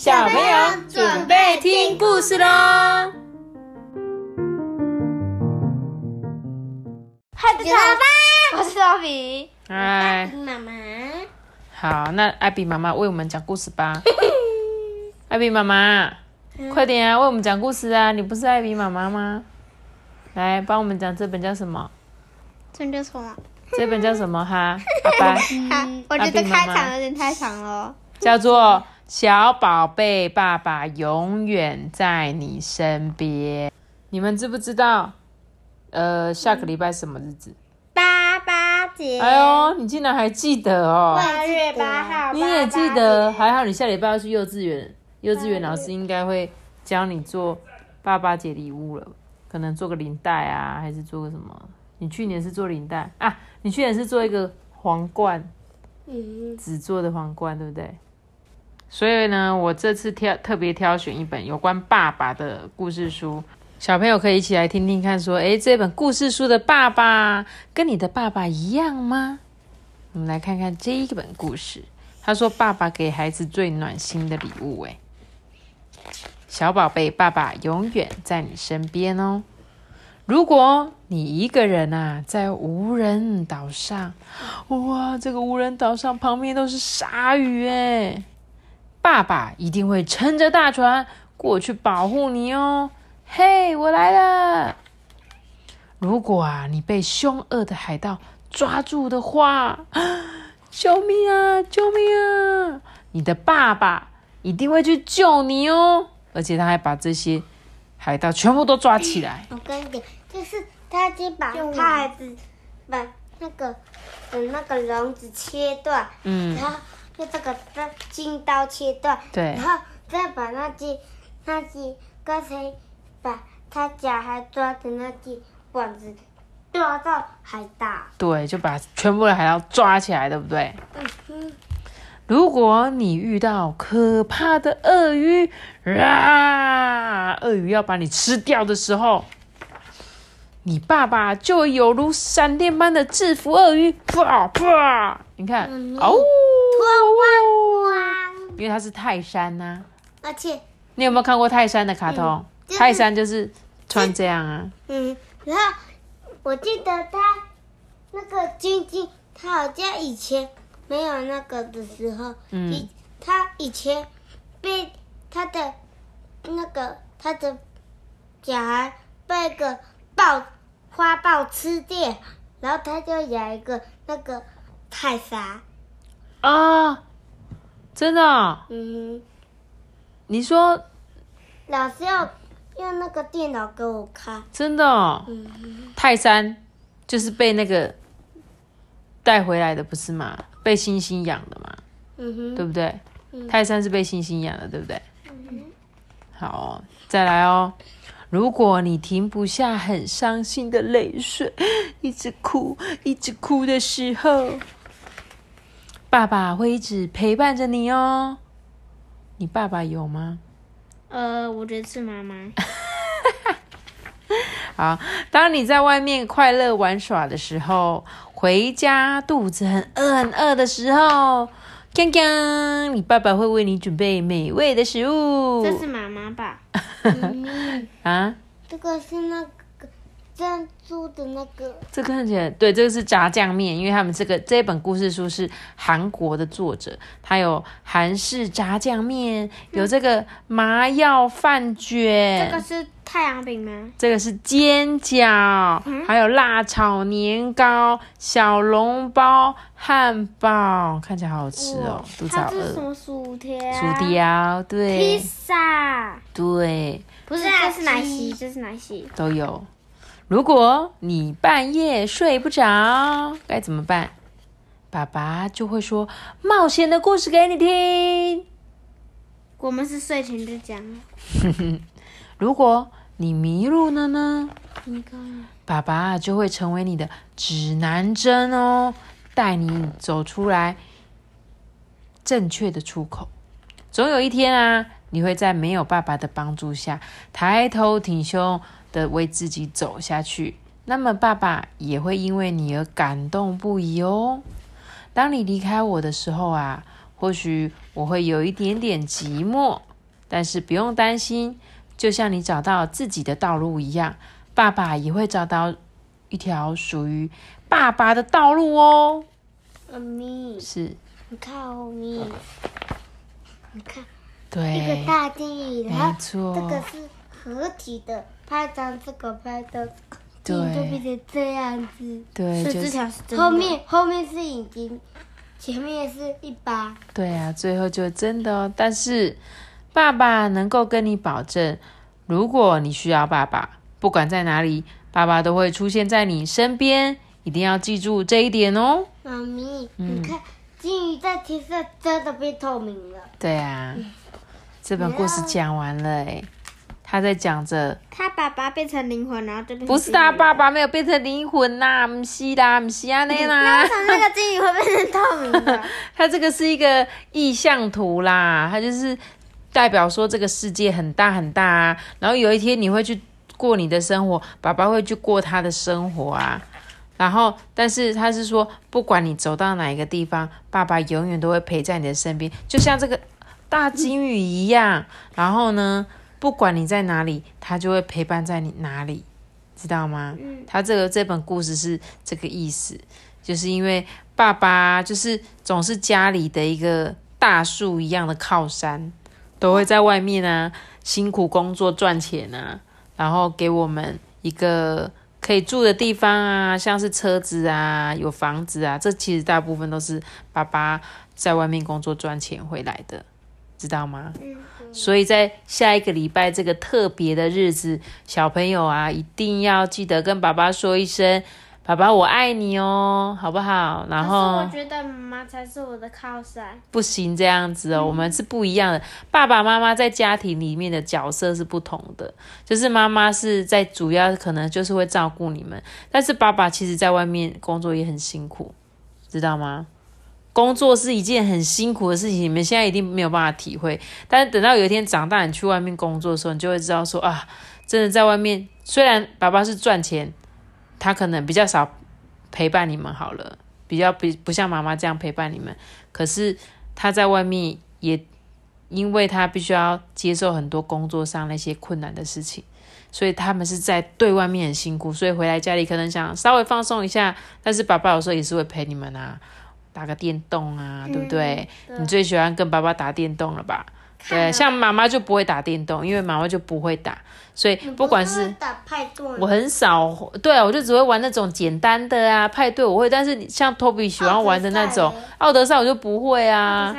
小朋友准备听故事喽！嗨，大家好，我是多比。嗨，妈妈，好，那艾比妈妈为我们讲故事吧。艾比妈妈，快点啊，为我们讲故事啊！你不是艾比妈妈吗？来，帮我们讲这本叫什么？这叫什么？这本叫什么哈？阿白，啊，我觉得开场有点太长了。叫做《小宝贝爸爸永远在你身边》。你们知不知道？呃，下个礼拜什么日子？八八节。哎呦，你竟然还记得哦！八月八号。你也记得？还好你下礼拜要去幼稚园，幼稚园老师应该会教你做爸爸节礼物了，可能做个领带啊，还是做个什么？你去年是做领带啊？你去年是做一个皇冠，嗯，纸做的皇冠，对不对？所以呢，我这次挑特别挑选一本有关爸爸的故事书，小朋友可以一起来听听看，说，诶，这本故事书的爸爸跟你的爸爸一样吗？我们来看看这一本故事。他说，爸爸给孩子最暖心的礼物，诶，小宝贝，爸爸永远在你身边哦。如果你一个人啊，在无人岛上，哇，这个无人岛上旁边都是鲨鱼，诶。爸爸一定会撑着大船过去保护你哦！嘿，我来了。如果啊，你被凶恶的海盗抓住的话，救命啊！救命啊！你的爸爸一定会去救你哦，而且他还把这些海盗全部都抓起来。我跟你讲，就是他已经把他孩子把那个的那个笼子切断，嗯，然后。用这个的金刀切断，对，然后再把那只那只刚才把他脚还抓的那只管子抓到海盗，对，就把全部的海盗抓起来，对不对？嗯哼。如果你遇到可怕的鳄鱼啊，鳄鱼要把你吃掉的时候，你爸爸就有如闪电般的制服鳄鱼，啪啪！你看，哦。因为它是泰山呐，而且你有没有看过泰山的卡通？泰山就是穿这样啊。嗯，然后我记得他那个晶晶，他好像以前没有那个的时候，嗯，他以前被他的那个他的小孩被个豹花豹吃掉，然后他就养一个那个泰山。啊，真的？嗯，你说老师要用那个电脑给我看，真的？嗯，泰山就是被那个带回来的，不是吗？被星星养的嘛，嗯哼，对不对？泰山是被星星养的，对不对？嗯好，再来哦。如果你停不下很伤心的泪水，一直哭，一直哭的时候。爸爸会一直陪伴着你哦。你爸爸有吗？呃，我觉得是妈妈。好，当你在外面快乐玩耍的时候，回家肚子很饿很饿的时候，锵锵，你爸爸会为你准备美味的食物。这是妈妈吧？啊？这个是那。珍珠的那个，这看起来对，这个是炸酱面，因为他们这个这本故事书是韩国的作者，他有韩式炸酱面，有这个麻药饭卷，这个是太阳饼吗？这个是煎饺，还有辣炒年糕、小笼包、汉堡，看起来好好吃哦，肚子好饿。什么薯条？薯条，对。披萨，对。不是，这是奶昔，这是奶昔，都有。如果你半夜睡不着，该怎么办？爸爸就会说冒险的故事给你听。我们是睡前就讲。如果你迷路了呢？爸爸就会成为你的指南针哦，带你走出来正确的出口。总有一天啊，你会在没有爸爸的帮助下抬头挺胸。的为自己走下去，那么爸爸也会因为你而感动不已哦。当你离开我的时候啊，或许我会有一点点寂寞，但是不用担心，就像你找到自己的道路一样，爸爸也会找到一条属于爸爸的道路哦。妈咪，是，你看后面，你看对一对个，大金鱼，然没后错，这个是合体的，拍张这个拍的，对就变成这样子。对，所以这就是条是真的后面后面是眼睛，前面是一把。对啊，最后就真的哦。但是爸爸能够跟你保证，如果你需要爸爸，不管在哪里，爸爸都会出现在你身边。一定要记住这一点哦。妈咪，嗯你看金鱼在天上真的变透明了。对啊，这本故事讲完了诶，他在讲着，他爸爸变成灵魂，然后就变成不是他爸爸没有变成灵魂呐，不是啦，不是安内啦为。什么那个金鱼会变成透明的？它这个是一个意向图啦，它就是代表说这个世界很大很大啊。然后有一天你会去过你的生活，爸爸会去过他的生活啊。然后，但是他是说，不管你走到哪一个地方，爸爸永远都会陪在你的身边，就像这个大金鱼一样。然后呢，不管你在哪里，他就会陪伴在你哪里，知道吗？嗯他这个这本故事是这个意思，就是因为爸爸就是总是家里的一个大树一样的靠山，都会在外面啊辛苦工作赚钱啊，然后给我们一个可以住的地方啊，像是车子啊、有房子啊，这其实大部分都是爸爸在外面工作赚钱回来的，知道吗？所以在下一个礼拜这个特别的日子，小朋友啊，一定要记得跟爸爸说一声“爸爸，我爱你哦”，好不好？然后我觉得妈妈才是我的靠山。不行这样子哦，我们是不一样的。爸爸妈妈在家庭里面的角色是不同的，就是妈妈是在主要可能就是会照顾你们，但是爸爸其实在外面工作也很辛苦，知道吗？工作是一件很辛苦的事情，你们现在一定没有办法体会。但是等到有一天长大，你去外面工作的时候，你就会知道说啊，真的在外面，虽然爸爸是赚钱，他可能比较少陪伴你们好了，比较不不像妈妈这样陪伴你们。可是他在外面也，因为他必须要接受很多工作上那些困难的事情，所以他们是在对外面很辛苦，所以回来家里可能想稍微放松一下，但是爸爸有时候也是会陪你们啊，打个电动啊，对不对？你最喜欢跟爸爸打电动了吧？对，像妈妈就不会打电动，因为妈妈就不会打，所以不管是会打派对，我很少，对啊，我就只会玩那种简单的啊，派对我会，但是像 Toby 喜欢玩的那种奥德赛，我就不会啊。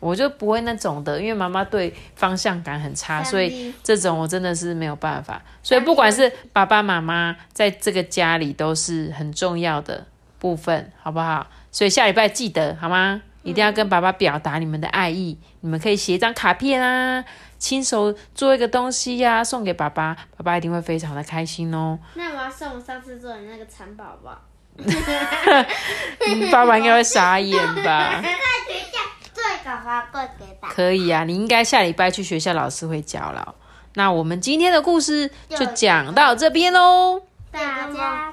我就不会那种的，因为妈妈对方向感很差，所以这种我真的是没有办法。所以不管是爸爸妈妈在这个家里都是很重要的部分，好不好？所以下礼拜记得好吗？一定要跟爸爸表达你们的爱意，你们可以写一张卡片啊，亲手做一个东西呀、送给爸爸，爸爸一定会非常的开心哦。那我要送我上次做的那个蚕宝宝。嗯 爸爸应该会傻眼吧？在学校做一个花棍给他。可以啊，你应该下礼拜去学校，老师会教了。那我们今天的故事就讲到这边喽。大家